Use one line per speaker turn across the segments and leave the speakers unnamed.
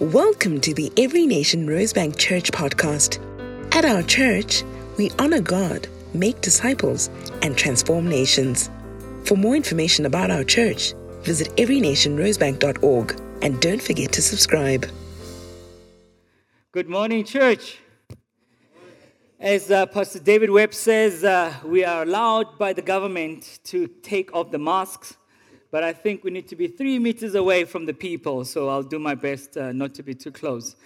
Welcome to the Every Nation Rosebank Church podcast. At our church, we honor God, make disciples, and transform nations. For more information about our church, visit everynationrosebank.org and don't forget to subscribe.
Good morning, church. As uh, Pastor David Webb says, uh, we are allowed by the government to take off the masks but I think we need to be three meters away from the people, so I'll do my best uh, not to be too close.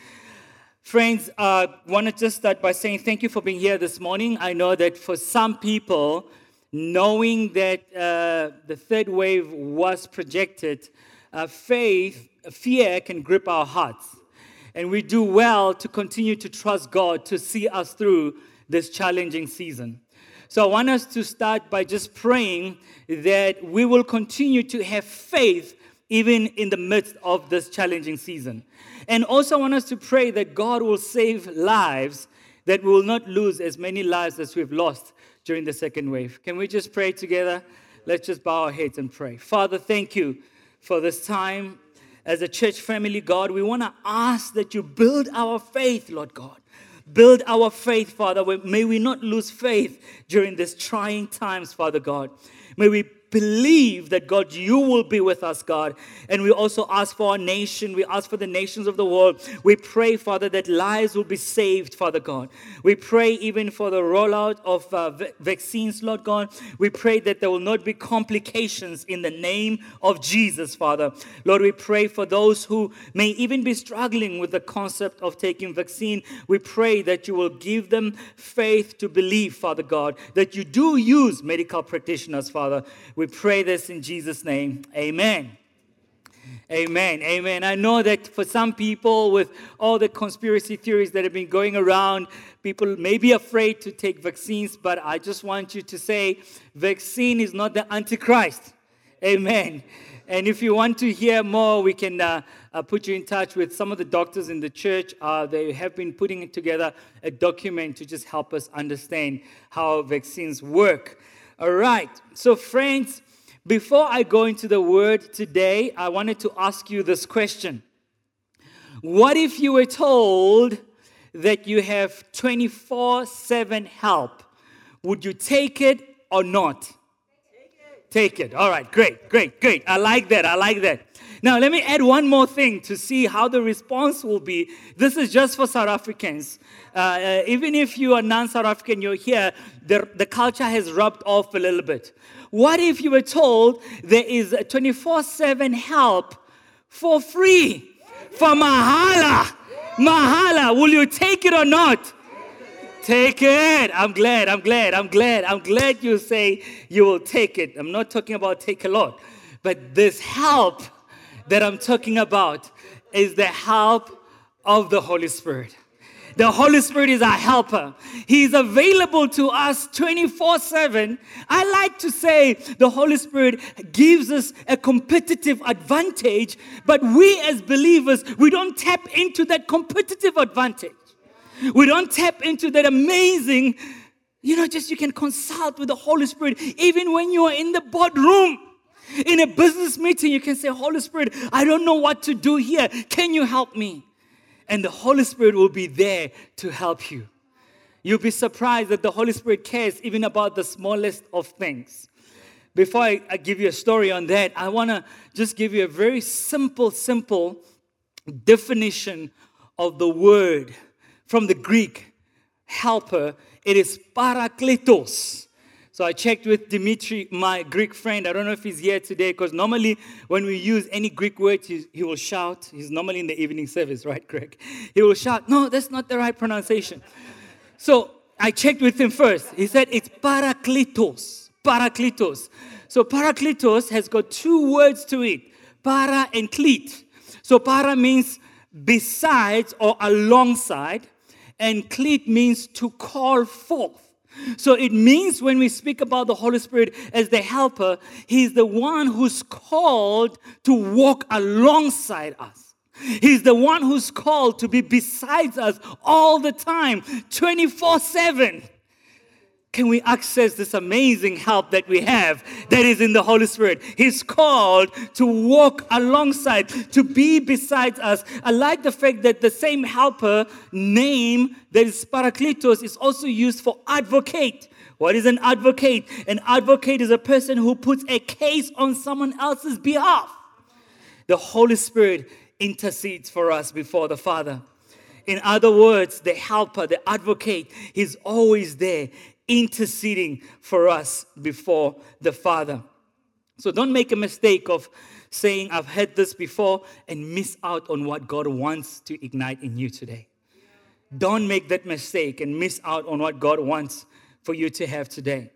Friends, I uh, want to just start by saying thank you for being here this morning. I know that for some people, knowing that uh, the third wave was projected, uh, faith, fear can grip our hearts. And we do well to continue to trust God to see us through this challenging season. So I want us to start by just praying that we will continue to have faith even in the midst of this challenging season. And also I want us to pray that God will save lives, that we will not lose as many lives as we've lost during the second wave. Can we just pray together? Let's just bow our heads and pray. Father, thank you for this time. As a church family, God, we want to ask that you build our faith, Lord God. Build our faith, Father. May we not lose faith during these trying times, Father God. May we believe that God, you will be with us, God. And we also ask for our nation. We ask for the nations of the world. We pray, Father, that lives will be saved, Father God. We pray even for the rollout of uh, vaccines, Lord God. We pray that there will not be complications in the name of Jesus, Father. Lord, we pray for those who may even be struggling with the concept of taking vaccine. We pray that you will give them faith to believe, Father God, that you do use medical practitioners, Father. We we pray this in Jesus' name. Amen. Amen. Amen. I know that for some people, with all the conspiracy theories that have been going around, people may be afraid to take vaccines, but I just want you to say vaccine is not the Antichrist. Amen. And if you want to hear more, we can uh, uh, put you in touch with some of the doctors in the church. Uh, they have been putting together a document to just help us understand how vaccines work. All right. So, friends, before I go into the word today, I wanted to ask you this question What if you were told that you have 24 7 help? Would you take it or not? Take it. Take it. All right. Great, great, great. I like that. I like that. Now, let me add one more thing to see how the response will be. This is just for South Africans. Uh, uh, even if you are non South African, you're here, the, the culture has rubbed off a little bit. What if you were told there is 24 7 help for free? For Mahala? Mahala, will you take it or not? Take it. I'm glad. I'm glad. I'm glad. I'm glad you say you will take it. I'm not talking about take a lot, but this help that I'm talking about is the help of the Holy Spirit. The Holy Spirit is our helper. He's available to us 24 7. I like to say the Holy Spirit gives us a competitive advantage, but we as believers, we don't tap into that competitive advantage. We don't tap into that amazing, you know, just you can consult with the Holy Spirit even when you are in the boardroom. In a business meeting, you can say, Holy Spirit, I don't know what to do here. Can you help me? And the Holy Spirit will be there to help you. You'll be surprised that the Holy Spirit cares even about the smallest of things. Before I, I give you a story on that, I want to just give you a very simple, simple definition of the word from the Greek helper. It is parakletos. So I checked with Dimitri, my Greek friend. I don't know if he's here today because normally when we use any Greek word, he, he, will shout. He's normally in the evening service, right, Greg? He will shout, No, that's not the right pronunciation. So I checked with him first. He said it's parakletos. Parakletos. So parakletos has got two words to it para and clit. So para means besides or alongside, and clit means to call forth. So it means when we speak about the Holy Spirit as the helper, He's the one who's called to walk alongside us. He's the one who's called to be beside us all the time, 24 7. Can we access this amazing help that we have that is in the Holy Spirit? He's called to walk alongside, to be beside us. I like the fact that the same helper name that is Parakletos is also used for advocate. What is an advocate? An advocate is a person who puts a case on someone else's behalf. The Holy Spirit intercedes for us before the Father. In other words, the helper, the advocate, he's always there interceding for us before the Father. So don't make a mistake of saying, I've had this before, and miss out on what God wants to ignite in you today. Don't make that mistake and miss out on what God wants for you to have today.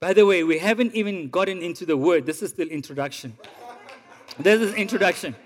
By the way, we haven't even gotten into the word. This is still introduction. This is introduction.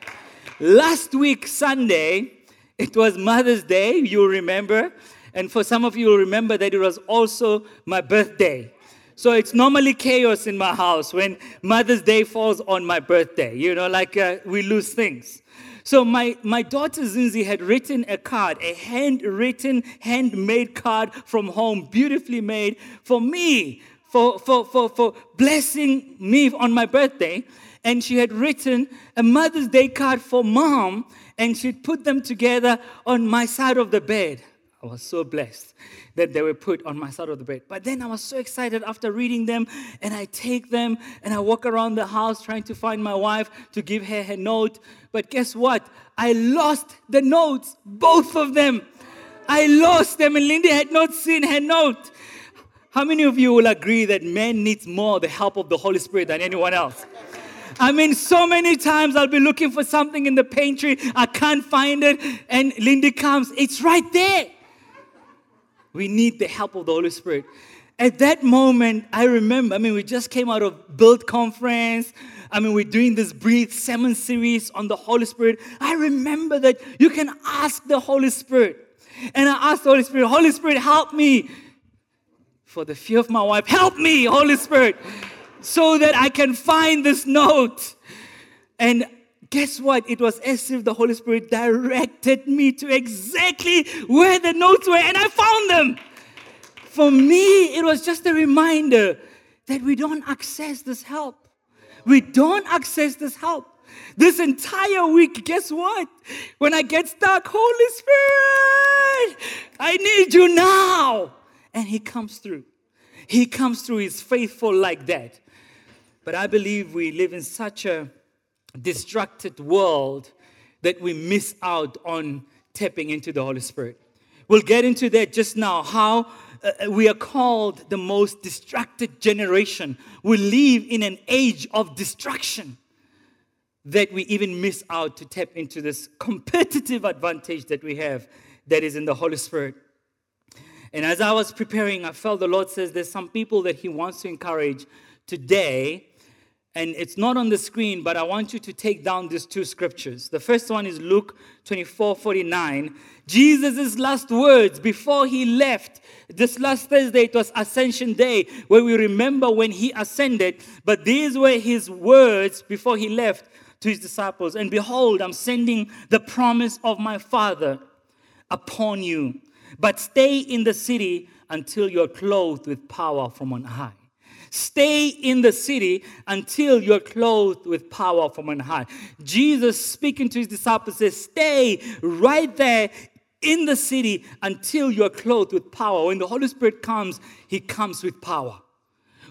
Last week, Sunday, it was Mother's Day, you remember. And for some of you, will remember that it was also my birthday. So it's normally chaos in my house when Mother's Day falls on my birthday. You know, like uh, we lose things. So my, my daughter Zinzi had written a card, a handwritten, handmade card from home, beautifully made for me, for, for, for, for blessing me on my birthday. And she had written a Mother's Day card for mom, and she'd put them together on my side of the bed. I was so blessed that they were put on my side of the bed. But then I was so excited after reading them, and I take them and I walk around the house trying to find my wife to give her her note. But guess what? I lost the notes, both of them. I lost them, and Lindy had not seen her note. How many of you will agree that man needs more the help of the Holy Spirit than anyone else? I mean, so many times I'll be looking for something in the pantry, I can't find it, and Lindy comes, it's right there. We need the help of the Holy Spirit. At that moment, I remember, I mean, we just came out of Build Conference. I mean, we're doing this Breathe Sermon series on the Holy Spirit. I remember that you can ask the Holy Spirit. And I asked the Holy Spirit, Holy Spirit, help me. For the fear of my wife, help me, Holy Spirit, so that I can find this note. And guess what? It was as if the Holy Spirit directed me to exactly where the notes were, and I found them. For me, it was just a reminder that we don't access this help. We don't access this help. This entire week, guess what? When I get stuck, Holy Spirit, I need you now. And He comes through. He comes through. He's faithful like that. But I believe we live in such a distracted world that we miss out on tapping into the Holy Spirit. We'll get into that just now how uh, uh, we are called the most distracted generation. We live in an age of distraction that we even miss out to tap into this competitive advantage that we have that is in the Holy Spirit. And as I was preparing, I felt the Lord says there's some people that He wants to encourage today and it's not on the screen, but I want you to take down these two scriptures. The first one is Luke 24 49. Jesus' last words before he left. This last Thursday, it was Ascension Day, where we remember when he ascended. But these were his words before he left to his disciples. And behold, I'm sending the promise of my Father upon you. But stay in the city until you're clothed with power from on high. Stay in the city until you're clothed with power from on high. Jesus, speaking to his disciples, says, Stay right there in the city until you're clothed with power. When the Holy Spirit comes, he comes with power.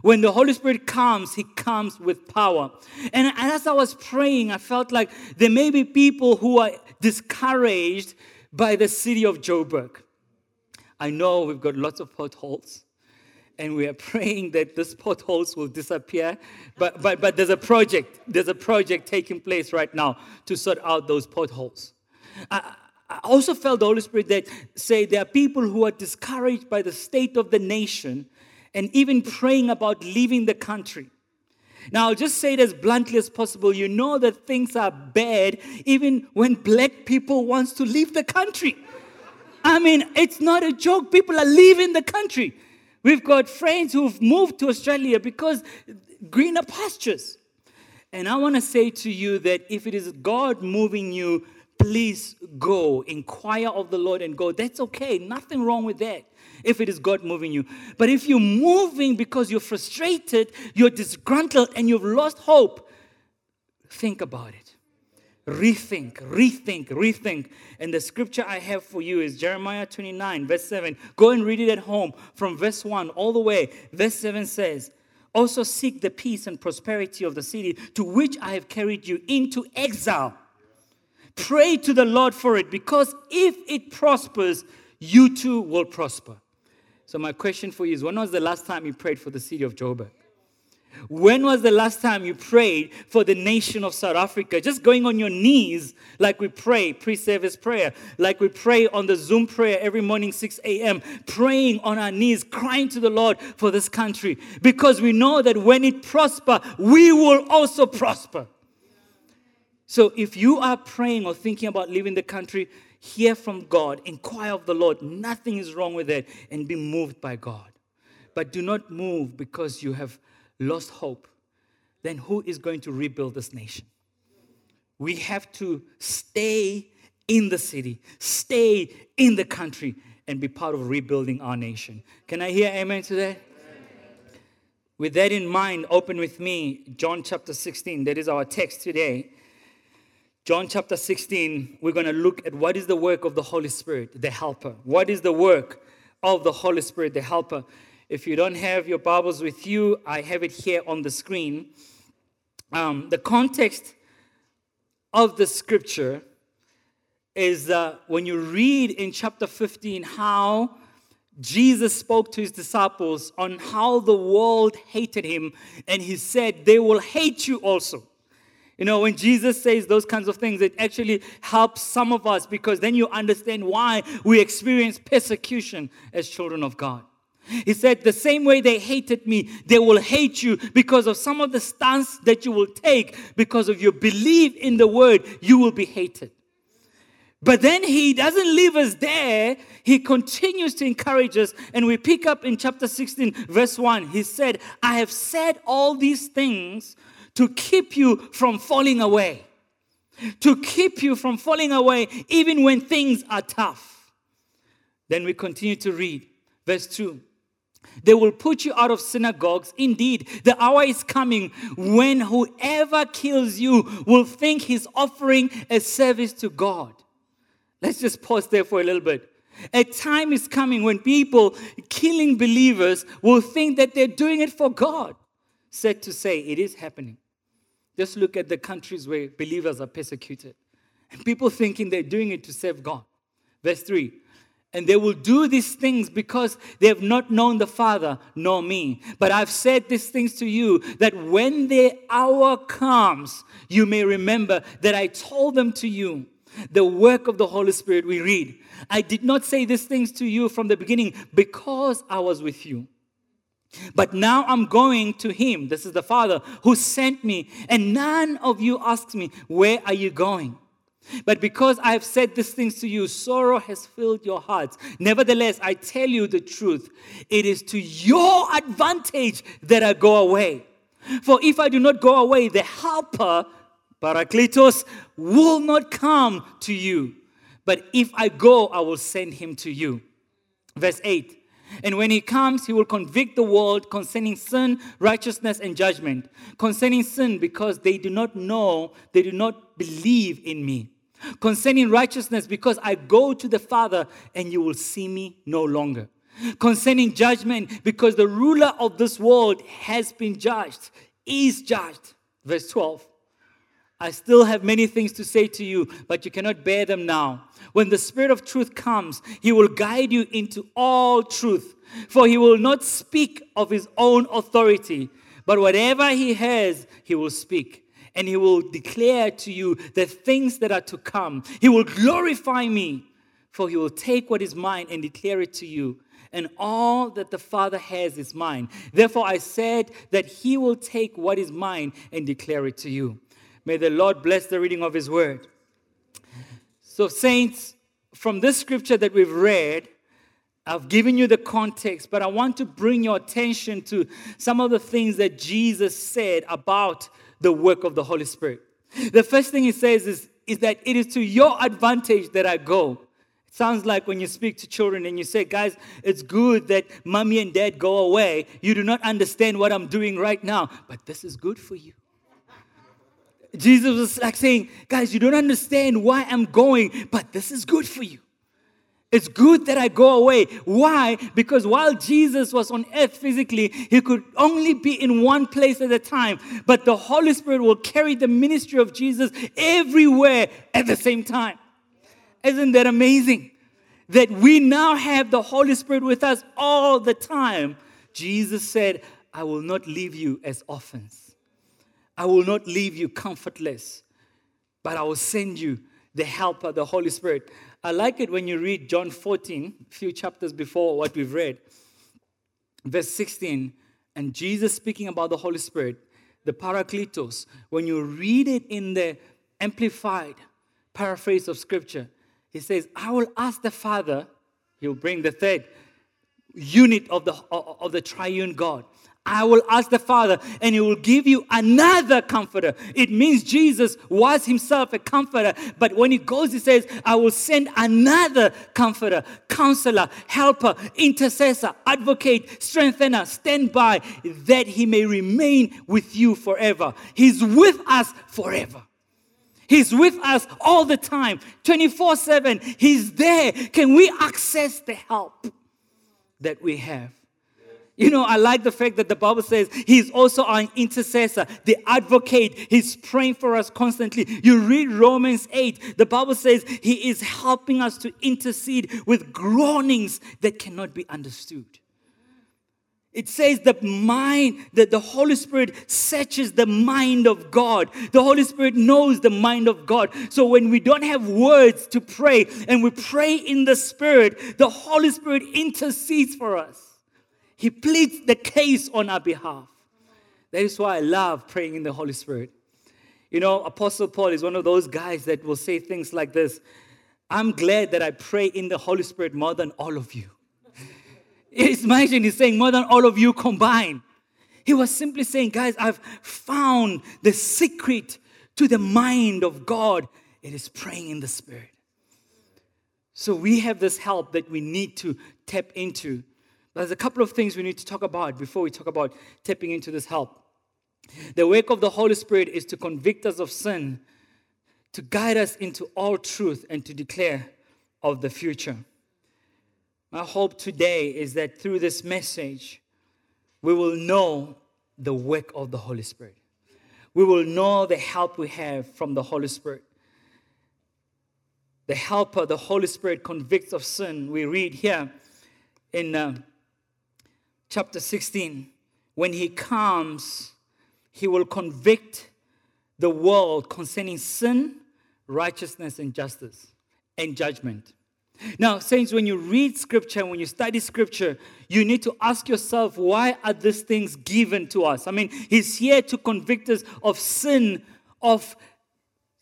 When the Holy Spirit comes, He comes with power. And as I was praying, I felt like there may be people who are discouraged by the city of Joburg. I know we've got lots of potholes and we are praying that these potholes will disappear. But, but, but there's a project, there's a project taking place right now to sort out those potholes. I, I also felt the Holy Spirit that say there are people who are discouraged by the state of the nation and even praying about leaving the country. Now, I'll just say it as bluntly as possible. You know that things are bad even when black people wants to leave the country. I mean, it's not a joke. People are leaving the country. We've got friends who've moved to Australia because greener pastures. And I want to say to you that if it is God moving you, please go, inquire of the Lord and go. That's okay. Nothing wrong with that if it is God moving you. But if you're moving because you're frustrated, you're disgruntled, and you've lost hope, think about it. Rethink, rethink, rethink. And the scripture I have for you is Jeremiah 29, verse 7. Go and read it at home from verse 1 all the way. Verse 7 says, Also seek the peace and prosperity of the city to which I have carried you into exile. Pray to the Lord for it, because if it prospers, you too will prosper. So, my question for you is when was the last time you prayed for the city of Joburg? When was the last time you prayed for the nation of South Africa? Just going on your knees like we pray, pre service prayer, like we pray on the Zoom prayer every morning, 6 a.m., praying on our knees, crying to the Lord for this country. Because we know that when it prosper, we will also prosper. So if you are praying or thinking about leaving the country, hear from God, inquire of the Lord. Nothing is wrong with it, and be moved by God. But do not move because you have lost hope, then who is going to rebuild this nation? We have to stay in the city, stay in the country, and be part of rebuilding our nation. Can I hear amen to that? With that in mind, open with me John chapter 16. That is our text today. John chapter 16, we're going to look at what is the work of the Holy Spirit, the helper. What is the work of the Holy Spirit, the helper? If you don't have your Bibles with you, I have it here on the screen. Um, the context of the scripture is uh, when you read in chapter 15 how Jesus spoke to his disciples on how the world hated him, and he said, They will hate you also. You know, when Jesus says those kinds of things, it actually helps some of us because then you understand why we experience persecution as children of God. He said, The same way they hated me, they will hate you because of some of the stance that you will take, because of your belief in the word, you will be hated. But then he doesn't leave us there. He continues to encourage us. And we pick up in chapter 16, verse 1. He said, I have said all these things to keep you from falling away. To keep you from falling away, even when things are tough. Then we continue to read, verse 2. They will put you out of synagogues. Indeed, the hour is coming when whoever kills you will think he's offering a service to God. Let's just pause there for a little bit. A time is coming when people killing believers will think that they're doing it for God. Said to say, it is happening. Just look at the countries where believers are persecuted. And people thinking they're doing it to save God. Verse 3 and they will do these things because they have not known the Father nor me. But I've said these things to you that when the hour comes, you may remember that I told them to you. The work of the Holy Spirit, we read. I did not say these things to you from the beginning because I was with you. But now I'm going to him. This is the Father who sent me. And none of you asks me, Where are you going? But because I have said these things to you, sorrow has filled your hearts. Nevertheless, I tell you the truth. It is to your advantage that I go away. For if I do not go away, the helper, Parakletos, will not come to you. But if I go, I will send him to you. Verse 8. And when he comes, he will convict the world concerning sin, righteousness, and judgment. Concerning sin, because they do not know, they do not believe in me Concerning righteousness, because I go to the Father and you will see me no longer. Concerning judgment, because the ruler of this world has been judged, is judged. Verse 12. I still have many things to say to you, but you cannot bear them now. When the Spirit of truth comes, he will guide you into all truth, for he will not speak of his own authority, but whatever he has, he will speak and he will declare to you the things that are to come. He will glorify me, for he will take what is mine and declare it to you. And all that the Father has is mine. Therefore, I said that he will take what is mine and declare it to you. May the Lord bless the reading of his word. So, saints, from this scripture that we've read, I've given you the context, but I want to bring your attention to some of the things that Jesus said about the work of the Holy Spirit. The first thing he says is is that it is to your advantage that I go. It sounds like when you speak to children and you say, guys, it's good that mommy and dad go away. You do not understand what I'm doing right now, but this is good for you. Jesus was like saying, guys, you don't understand why I'm going, but this is good for you. It's good that I go away. Why? Because while Jesus was on earth physically, he could only be in one place at a time. But the Holy Spirit will carry the ministry of Jesus everywhere at the same time. Isn't that amazing? That we now have the Holy Spirit with us all the time. Jesus said, I will not leave you as orphans. I will not leave you comfortless, but I will send you the helper, the Holy Spirit. I like it when you read John 14, a few chapters before what we've read, verse 16, and Jesus speaking about the Holy Spirit, the Parakletos. When you read it in the amplified paraphrase of Scripture, he says, I will ask the Father, he'll bring the third unit of the, of the triune God. I will ask the Father, and He will give you another comforter. It means Jesus was Himself a comforter, but when He goes, He says, I will send another comforter, counselor, helper, intercessor, advocate, strengthener, stand by, that He may remain with you forever. He's with us forever. He's with us all the time, 24 7. He's there. Can we access the help that we have? You know, I like the fact that the Bible says he's also our intercessor, the advocate. He's praying for us constantly. You read Romans 8, the Bible says he is helping us to intercede with groanings that cannot be understood. It says the mind, that the Holy Spirit searches the mind of God. The Holy Spirit knows the mind of God. So when we don't have words to pray and we pray in the Spirit, the Holy Spirit intercedes for us. He pleads the case on our behalf. That is why I love praying in the Holy Spirit. You know, Apostle Paul is one of those guys that will say things like this I'm glad that I pray in the Holy Spirit more than all of you. It's imagine he's saying more than all of you combined. He was simply saying, guys, I've found the secret to the mind of God. It is praying in the Spirit. So we have this help that we need to tap into. There's a couple of things we need to talk about before we talk about tapping into this help. The work of the Holy Spirit is to convict us of sin, to guide us into all truth, and to declare of the future. My hope today is that through this message, we will know the work of the Holy Spirit. We will know the help we have from the Holy Spirit. The helper, the Holy Spirit, convicts of sin. We read here in uh, chapter 16, when he comes, he will convict the world concerning sin, righteousness, and justice and judgment. Now, saints, when you read scripture, when you study scripture, you need to ask yourself, why are these things given to us? I mean, he's here to convict us of sin, of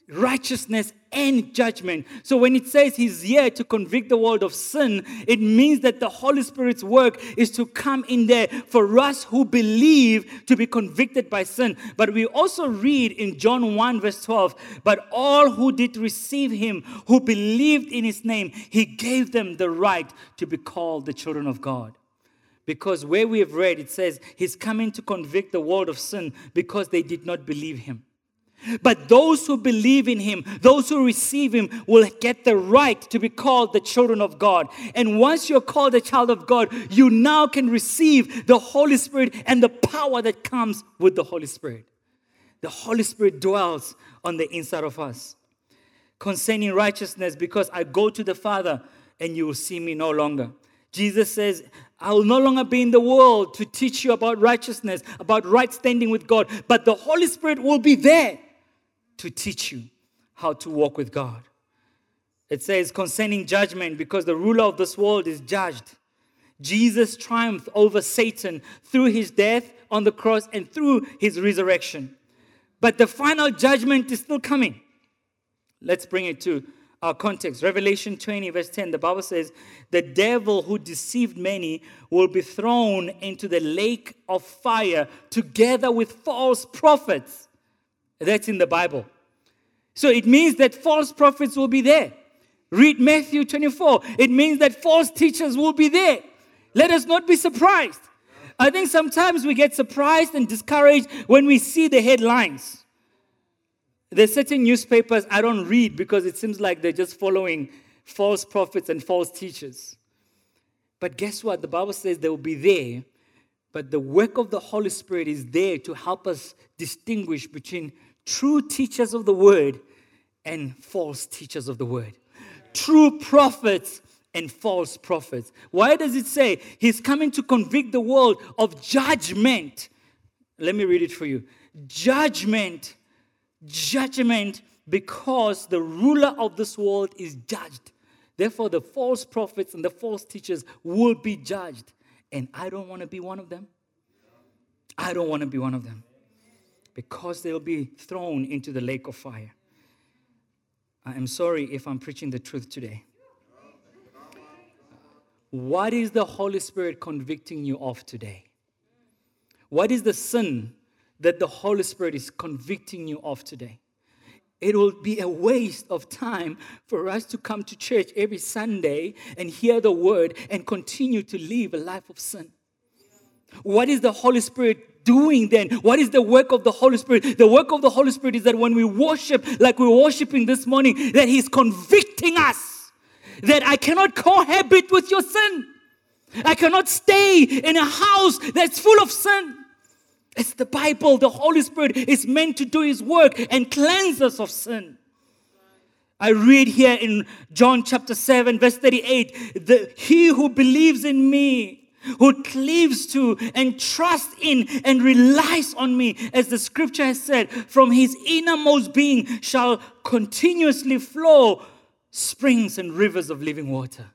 righteousness and judgment. So when it says he's here to convict the world of sin, it means that the Holy Spirit's work is to come in there for us who believe to be convicted by sin. But we also read in John 1 verse 12, but all who did receive him, who believed in his name, he gave them the right to be called the children of God. Because where we have read, it says he's coming to convict the world of sin because they did not believe him. But those who believe in him, those who receive him, will get the right to be called the children of God. And once you're called a child of God, you now can receive the Holy Spirit and the power that comes with the Holy Spirit. The Holy Spirit dwells on the inside of us. Concerning righteousness, because I go to the Father and you will see me no longer. Jesus says, I will no longer be in the world to teach you about righteousness, about right standing with God, but the Holy Spirit will be there to teach you how to walk with God. It says concerning judgment, because the ruler of this world is judged. Jesus triumphed over Satan through his death on the cross and through his resurrection. But the final judgment is still coming. Let's bring it to our context. Revelation 20, verse 10, the Bible says, The devil who deceived many will be thrown into the lake of fire together with false prophets that's in the Bible. So it means that false prophets will be there. Read Matthew 24. It means that false teachers will be there. Let us not be surprised. I think sometimes we get surprised and discouraged when we see the headlines. There's certain newspapers I don't read because it seems like they're just following false prophets and false teachers. But guess what? The Bible says they will be there, but the work of the Holy Spirit is there to help us distinguish between true teachers of the word and false teachers of the word. True prophets and false prophets. Why does it say he's coming to convict the world of judgment? Let me read it for you. Judgment, judgment, because the ruler of this world is judged. Therefore, the false prophets and the false teachers will be judged. And I don't want to be one of them. I don't want to be one of them because they'll be thrown into the lake of fire. I am sorry if I'm preaching the truth today. What is the Holy Spirit convicting you of today? What is the sin that the Holy Spirit is convicting you of today? It will be a waste of time for us to come to church every Sunday and hear the word and continue to live a life of sin. What is the Holy Spirit doing then? What is the work of the Holy Spirit? The work of the Holy Spirit is that when we worship, like we're worshiping this morning, that He's convicting us that I cannot cohabit with your sin. I cannot stay in a house that's full of sin. It's the Bible. The Holy Spirit is meant to do His work and cleanse us of sin. I read here in John chapter 7, verse 38 the, He who believes in me, who cleaves to and trusts in and relies on me, as the scripture has said, from his innermost being shall continuously flow springs and rivers of living water.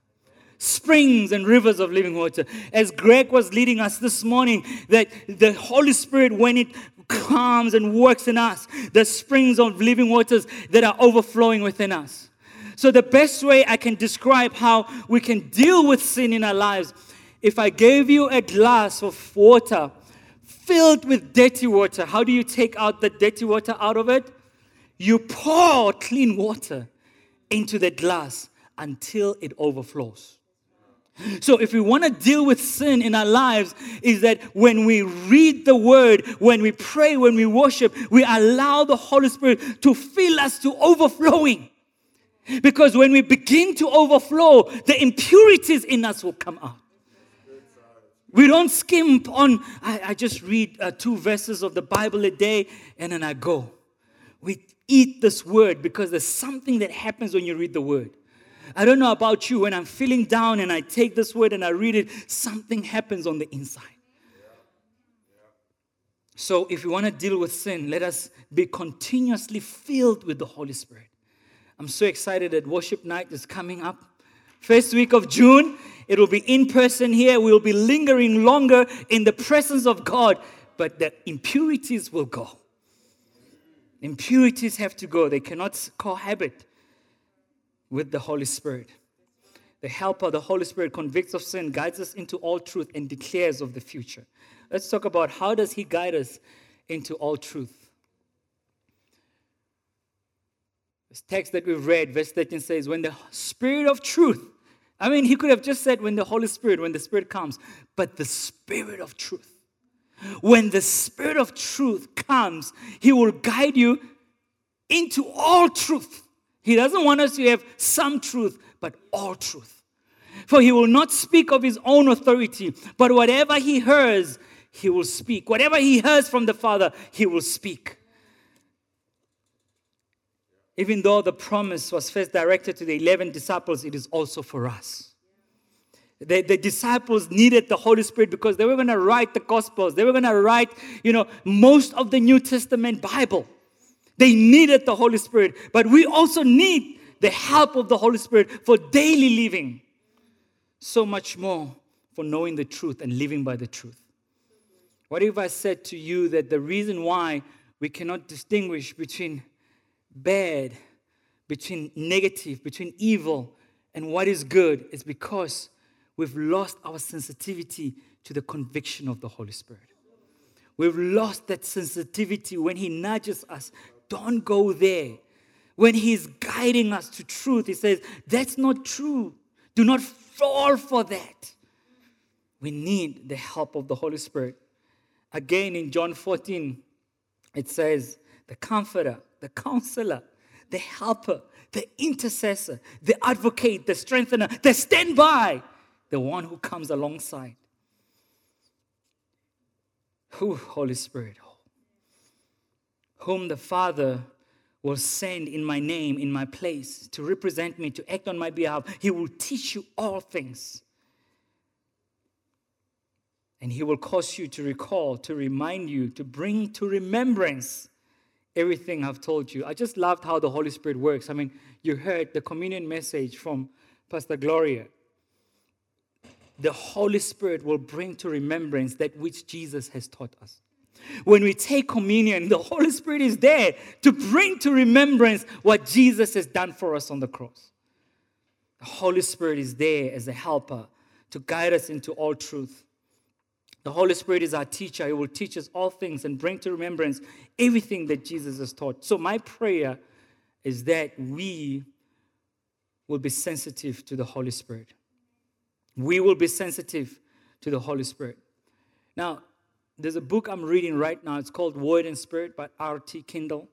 Springs and rivers of living water. As Greg was leading us this morning, that the Holy Spirit, when it comes and works in us, the springs of living waters that are overflowing within us. So, the best way I can describe how we can deal with sin in our lives if I gave you a glass of water filled with dirty water, how do you take out the dirty water out of it? You pour clean water into the glass until it overflows. So, if we want to deal with sin in our lives, is that when we read the word, when we pray, when we worship, we allow the Holy Spirit to fill us to overflowing. Because when we begin to overflow, the impurities in us will come out. We don't skimp on, I, I just read uh, two verses of the Bible a day and then I go. We eat this word because there's something that happens when you read the word. I don't know about you, when I'm feeling down and I take this word and I read it, something happens on the inside. So, if we want to deal with sin, let us be continuously filled with the Holy Spirit. I'm so excited that worship night is coming up. First week of June, it will be in person here. We'll be lingering longer in the presence of God, but the impurities will go. Impurities have to go, they cannot cohabit with the Holy Spirit. The helper, of the Holy Spirit, convicts of sin, guides us into all truth, and declares of the future. Let's talk about how does He guide us into all truth. This text that we've read, verse 13 says, When the Spirit of truth, I mean, he could have just said, When the Holy Spirit, when the Spirit comes, but the Spirit of truth. When the Spirit of truth comes, He will guide you into all truth. He doesn't want us to have some truth, but all truth. For He will not speak of His own authority, but whatever He hears, He will speak. Whatever He hears from the Father, He will speak. Even though the promise was first directed to the 11 disciples, it is also for us. The, the disciples needed the Holy Spirit because they were going to write the Gospels. They were going to write, you know, most of the New Testament Bible. They needed the Holy Spirit. But we also need the help of the Holy Spirit for daily living. So much more for knowing the truth and living by the truth. What if I said to you that the reason why we cannot distinguish between bad, between negative, between evil, and what is good is because we've lost our sensitivity to the conviction of the Holy Spirit. We've lost that sensitivity when He nudges us. Don't go there. when He's guiding us to truth, He says, That's not true. Do not fall for that. We need the help of the Holy Spirit. Again, in John 14, it says, The Comforter, the Counselor, the Helper, the Intercessor, the Advocate, the Strengthener, the Standby, the one who comes alongside. Who, Holy Spirit, whom the Father will send in my name, in my place, to represent me, to act on my behalf. He will teach you all things. And He will cause you to recall, to remind you, to bring to remembrance everything I've told you. I just loved how the Holy Spirit works. I mean, you heard the communion message from Pastor Gloria. The Holy Spirit will bring to remembrance that which Jesus has taught us. When we take communion, the Holy Spirit is there to bring to remembrance what Jesus has done for us on the cross. The Holy Spirit is there as a helper to guide us into all truth. The Holy Spirit is our teacher. He will teach us all things and bring to remembrance everything that Jesus has taught. So, my prayer is that we will be sensitive to the Holy Spirit. We will be sensitive to the Holy Spirit. Now, there's a book I'm reading right now. It's called Word and Spirit by R.T. Kendall.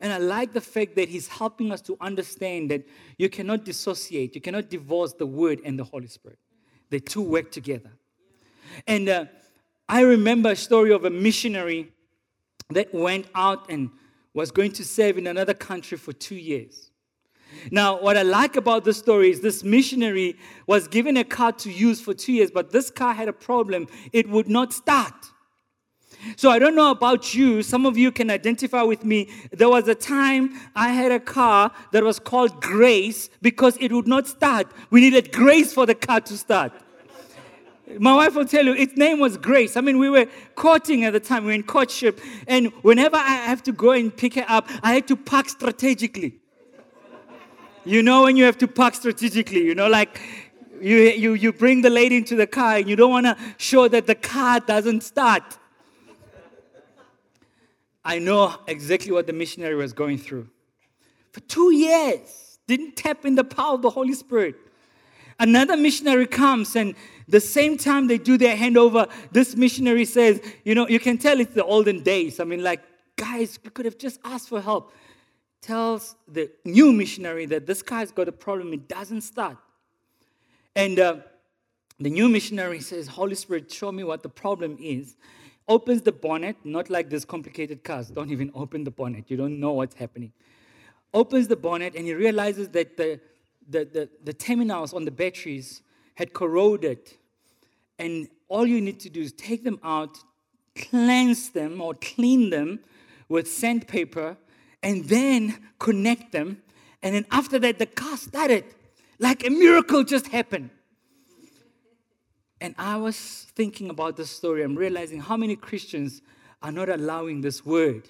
And I like the fact that he's helping us to understand that you cannot dissociate, you cannot divorce the Word and the Holy Spirit. The two work together. And uh, I remember a story of a missionary that went out and was going to serve in another country for two years. Now, what I like about this story is this missionary was given a car to use for two years, but this car had a problem. It would not start. So I don't know about you. Some of you can identify with me. There was a time I had a car that was called Grace because it would not start. We needed grace for the car to start. My wife will tell you its name was Grace. I mean, we were courting at the time, we were in courtship, and whenever I have to go and pick her up, I had to park strategically. You know, when you have to park strategically, you know, like you, you, you bring the lady into the car and you don't want to show that the car doesn't start. I know exactly what the missionary was going through. For two years, didn't tap in the power of the Holy Spirit. Another missionary comes, and the same time they do their handover, this missionary says, You know, you can tell it's the olden days. I mean, like, guys, we could have just asked for help. Tells the new missionary that this guy's got a problem, it doesn't start. And uh, the new missionary says, Holy Spirit, show me what the problem is opens the bonnet, not like this complicated cars. Don't even open the bonnet. You don't know what's happening. Opens the bonnet and he realizes that the, the, the, the terminals on the batteries had corroded. And all you need to do is take them out, cleanse them or clean them with sandpaper, and then connect them. And then after that, the car started. Like a miracle just happened. And I was thinking about this story. I'm realizing how many Christians are not allowing this word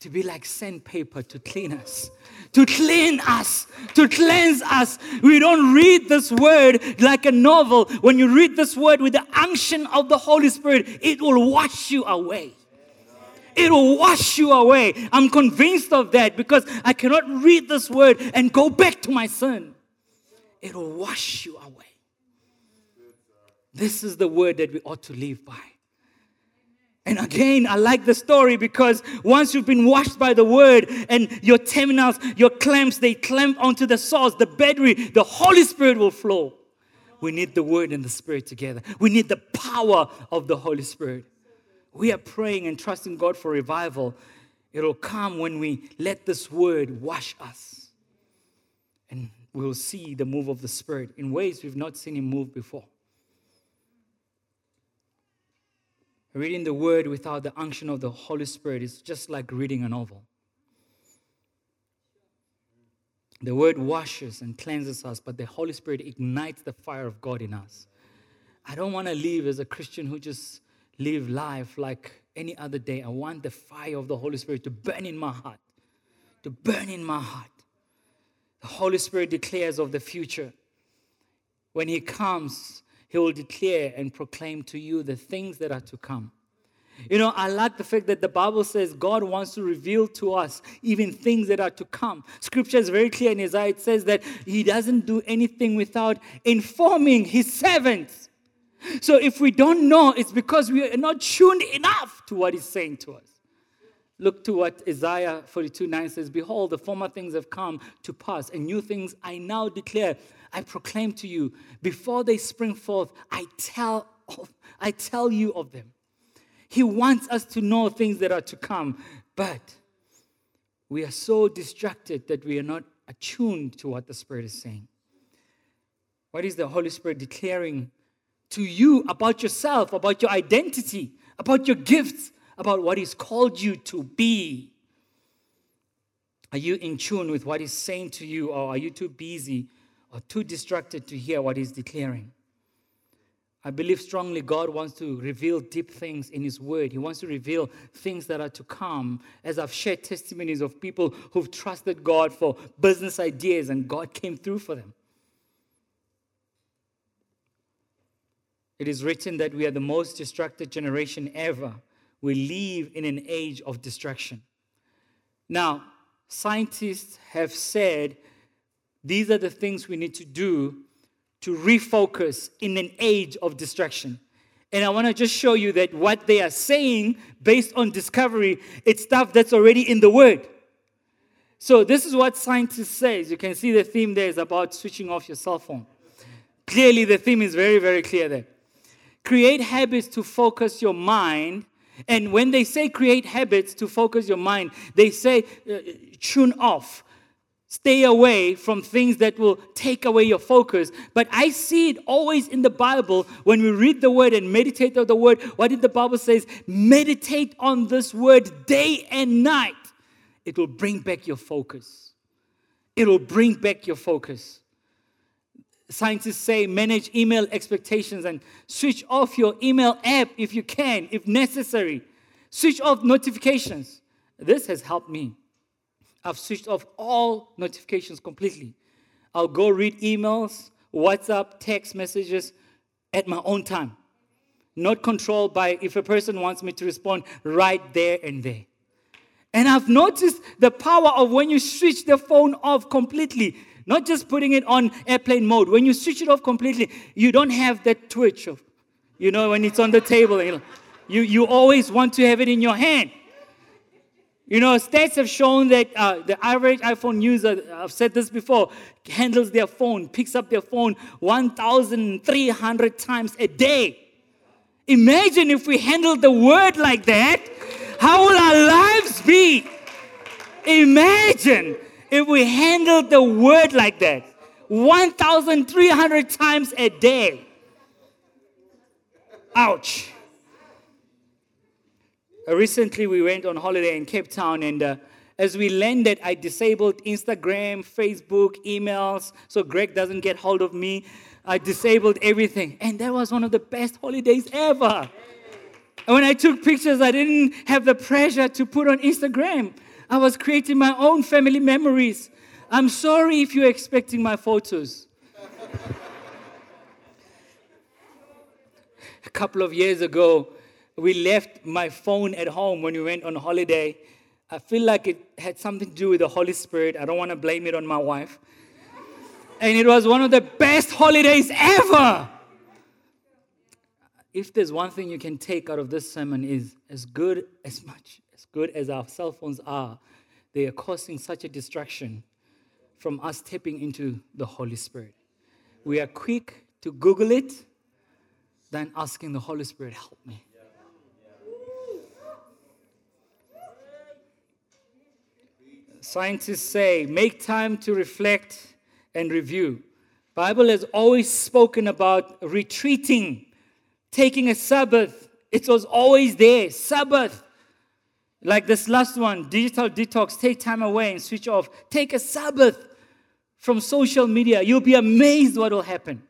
to be like sandpaper to clean us, to clean us, to cleanse us. We don't read this word like a novel. When you read this word with the unction of the Holy Spirit, it will wash you away. It will wash you away. I'm convinced of that because I cannot read this word and go back to my sin. It will wash you away. This is the word that we ought to live by. And again, I like the story because once you've been washed by the word and your terminals, your clamps, they clamp onto the source, the battery, the Holy Spirit will flow. We need the word and the spirit together. We need the power of the Holy Spirit. We are praying and trusting God for revival. It'll come when we let this word wash us. And we'll see the move of the Spirit in ways we've not seen Him move before. Reading the word without the unction of the Holy Spirit is just like reading a novel. The word washes and cleanses us, but the Holy Spirit ignites the fire of God in us. I don't want to live as a Christian who just live life like any other day. I want the fire of the Holy Spirit to burn in my heart, to burn in my heart. The Holy Spirit declares of the future. When He comes, he will declare and proclaim to you the things that are to come. You know, I like the fact that the Bible says God wants to reveal to us even things that are to come. Scripture is very clear in Isaiah. It says that He doesn't do anything without informing His servants. So if we don't know, it's because we are not tuned enough to what He's saying to us. Look to what Isaiah 42 9 says Behold, the former things have come to pass, and new things I now declare. I proclaim to you, before they spring forth, I tell, of, I tell you of them. He wants us to know things that are to come, but we are so distracted that we are not attuned to what the Spirit is saying. What is the Holy Spirit declaring to you about yourself, about your identity, about your gifts, about what He's called you to be? Are you in tune with what He's saying to you, or are you too busy or too distracted to hear what He's declaring? I believe strongly God wants to reveal deep things in His Word. He wants to reveal things that are to come. As I've shared testimonies of people who've trusted God for business ideas and God came through for them. It is written that we are the most distracted generation ever. We live in an age of distraction. Now, scientists have said these are the things we need to do to refocus in an age of distraction. And I want to just show you that what they are saying based on discovery, it's stuff that's already in the word. So this is what scientists say. You can see the theme there is about switching off your cell phone. Clearly the theme is very very clear there. Create habits to focus your mind and when they say create habits to focus your mind, they say uh, tune off. Stay away from things that will take away your focus. But I see it always in the Bible when we read the word and meditate on the word. What did the Bible says? Meditate on this word day and night. It will bring back your focus. It will bring back your focus. Scientists say manage email expectations and switch off your email app if you can, if necessary. Switch off notifications. This has helped me. I've switched off all notifications completely. I'll go read emails, WhatsApp, text messages at my own time. Not controlled by if a person wants me to respond right there and there. And I've noticed the power of when you switch the phone off completely, not just putting it on airplane mode. When you switch it off completely, you don't have that twitch of, you know, when it's on the table. You, you, always want to have it in your hand. You know, stats have shown that uh, the average iPhone user, I've said this before, handles their phone, picks up their phone 1,300 times a day. Imagine if we handled the word like that, how will our lives be? Imagine if we handled the word like that 1,300 times a day. Ouch. Uh, recently, we went on holiday in Cape Town, and uh, as we landed, I disabled Instagram, Facebook, emails, so Greg doesn't get hold of me. I disabled everything, and that was one of the best holidays ever. And when I took pictures, I didn't have the pressure to put on Instagram. I was creating my own family memories. I'm sorry if you're expecting my photos. A couple of years ago, we left my phone at home when we went on holiday. I feel like it had something to do with the Holy Spirit. I don't want to blame it on my wife. And it was one of the best holidays ever. If there's one thing you can take out of this sermon is as good as much as good as our cell phones are, they are causing such a distraction from us tapping into the Holy Spirit. We are quick to Google it than asking the Holy Spirit, help me. Scientists say make time to reflect and review. Bible has always spoken about retreating, taking a Sabbath. It was always there. Sabbath. Like this last one, digital detox, take time away and switch off. Take a Sabbath from social media. You'll be amazed what will happen.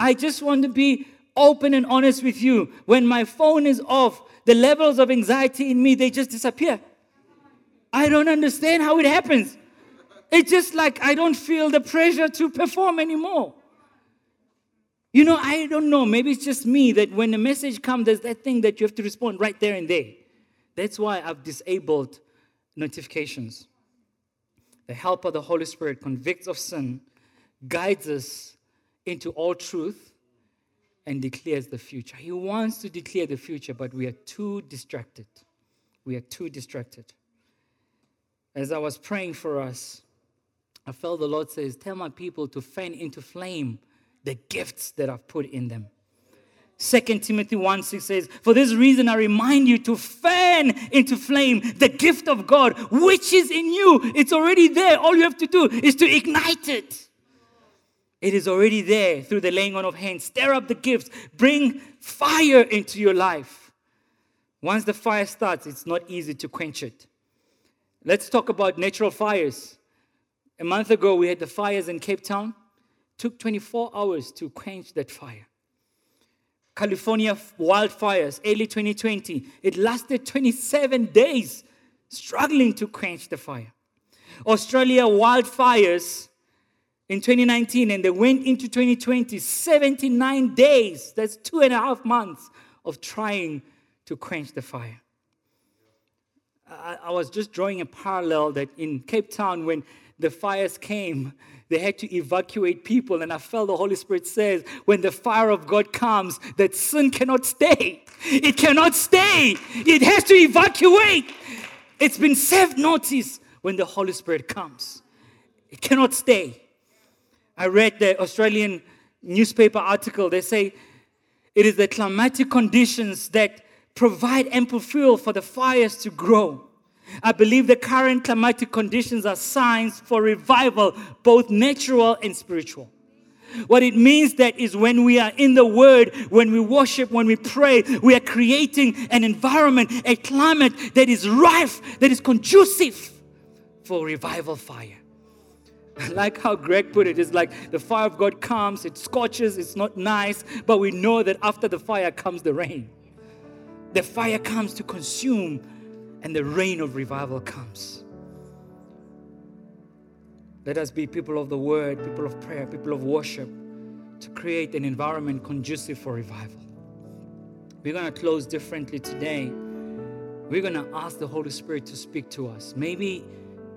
I just want to be open and honest with you. When my phone is off, the levels of anxiety in me, they just disappear. I don't understand how it happens. It's just like I don't feel the pressure to perform anymore. You know, I don't know. Maybe it's just me that when the message comes, there's that thing that you have to respond right there and there. That's why I've disabled notifications. The help of the Holy Spirit convicts of sin, guides us into all truth, and declares the future. He wants to declare the future, but we are too distracted. We are too distracted. As I was praying for us, I felt the Lord says, Tell my people to fan into flame the gifts that I've put in them. 2 Timothy 1 6 says, For this reason I remind you to fan into flame the gift of God which is in you. It's already there. All you have to do is to ignite it. It is already there through the laying on of hands. Stir up the gifts, bring fire into your life. Once the fire starts, it's not easy to quench it. Let's talk about natural fires. A month ago, we had the fires in Cape Town. Took 24 hours to quench that fire. California wildfires, early 2020, it lasted 27 days, struggling to quench the fire. Australia wildfires in 2019, and they went into 2020, 79 days. That's two and a half months of trying to quench the fire. I, was just drawing a parallel that in Cape Town, when the fires came, they had to evacuate people. And I felt the Holy Spirit says, when the fire of God comes, that sin cannot stay. It cannot stay. It has to evacuate. It's been served notice when the Holy Spirit comes. It cannot stay. I read the Australian newspaper article. They say it is the climatic conditions that provide ample fuel for the fires to grow. I believe the current climatic conditions are signs for revival, both natural and spiritual. What it means that is when we are in the Word, when we worship, when we pray, we are creating an environment, a climate that is rife, that is conducive for revival fire. like how Greg put it, it's like the fire of God comes, it scorches, it's not nice, but we know that after the fire comes the rain. The fire comes to consume and the rain of revival comes. Let us be people of the word, people of prayer, people of worship to create an environment conducive for revival. We're going to close differently today. We're going to ask the Holy Spirit to speak to us. Maybe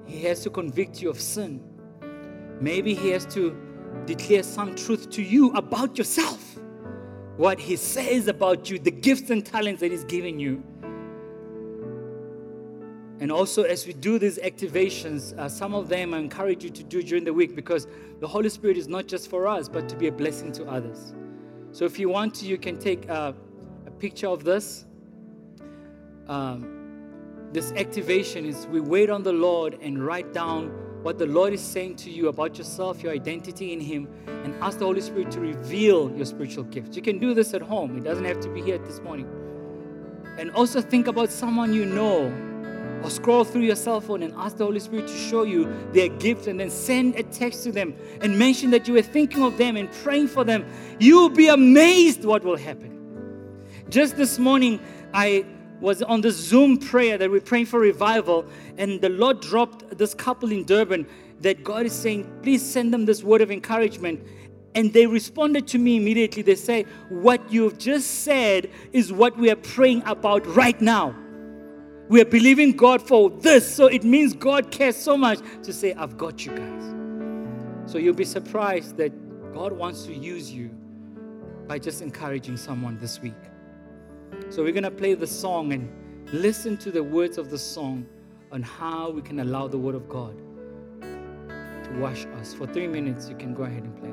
He has to convict you of sin. Maybe He has to declare some truth to you about yourself. What He says about you, the gifts and talents that He's given you. And also, as we do these activations, uh, some of them I encourage you to do during the week because the Holy Spirit is not just for us, but to be a blessing to others. So, if you want to, you can take a, a picture of this. Um, this activation is we wait on the Lord and write down what the Lord is saying to you about yourself, your identity in Him, and ask the Holy Spirit to reveal your spiritual gifts. You can do this at home, it doesn't have to be here this morning. And also think about someone you know or scroll through your cell phone and ask the Holy Spirit to show you their gift and then send a text to them and mention that you were thinking of them and praying for them, you will be amazed what will happen. Just this morning, I was on the Zoom prayer that we're praying for revival, and the Lord dropped this couple in Durban that God is saying, please send them this word of encouragement. And they responded to me immediately. They say, What you've just said is what we are praying about right now. We are believing God for this. So it means God cares so much to say, I've got you guys. So you'll be surprised that God wants to use you by just encouraging someone this week. So we're going to play the song and listen to the words of the song on how we can allow the Word of God to wash us. For three minutes, you can go ahead and play.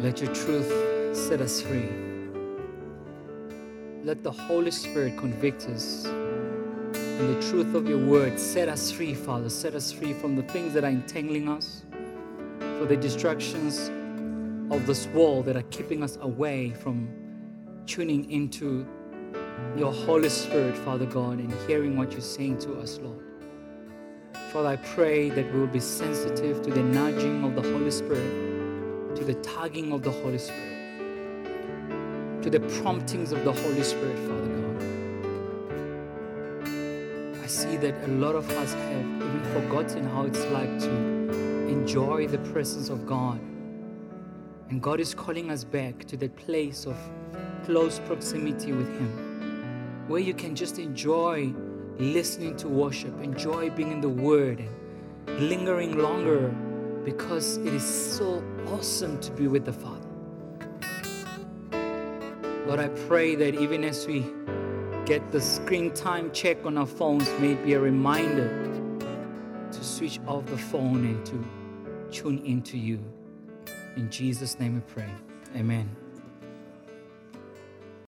Let your truth set us free. Let the Holy Spirit convict us. And the truth of your word set us free, Father. Set us free from the things that are entangling us, for the distractions of this world that are keeping us away from tuning into your Holy Spirit, Father God, and hearing what you're saying to us, Lord. Father, I pray that we will be sensitive to the nudging of the Holy Spirit, to the tugging of the Holy Spirit, to the promptings of the Holy Spirit, Father God. I see that a lot of us have even forgotten how it's like to enjoy the presence of God. And God is calling us back to that place of close proximity with Him, where you can just enjoy listening to worship, enjoy being in the Word, and lingering longer because it is so awesome to be with the Father. Lord, I pray that even as we get the screen time check on our phones, may it be a reminder to switch off the phone and to tune into you. In Jesus' name we pray. Amen.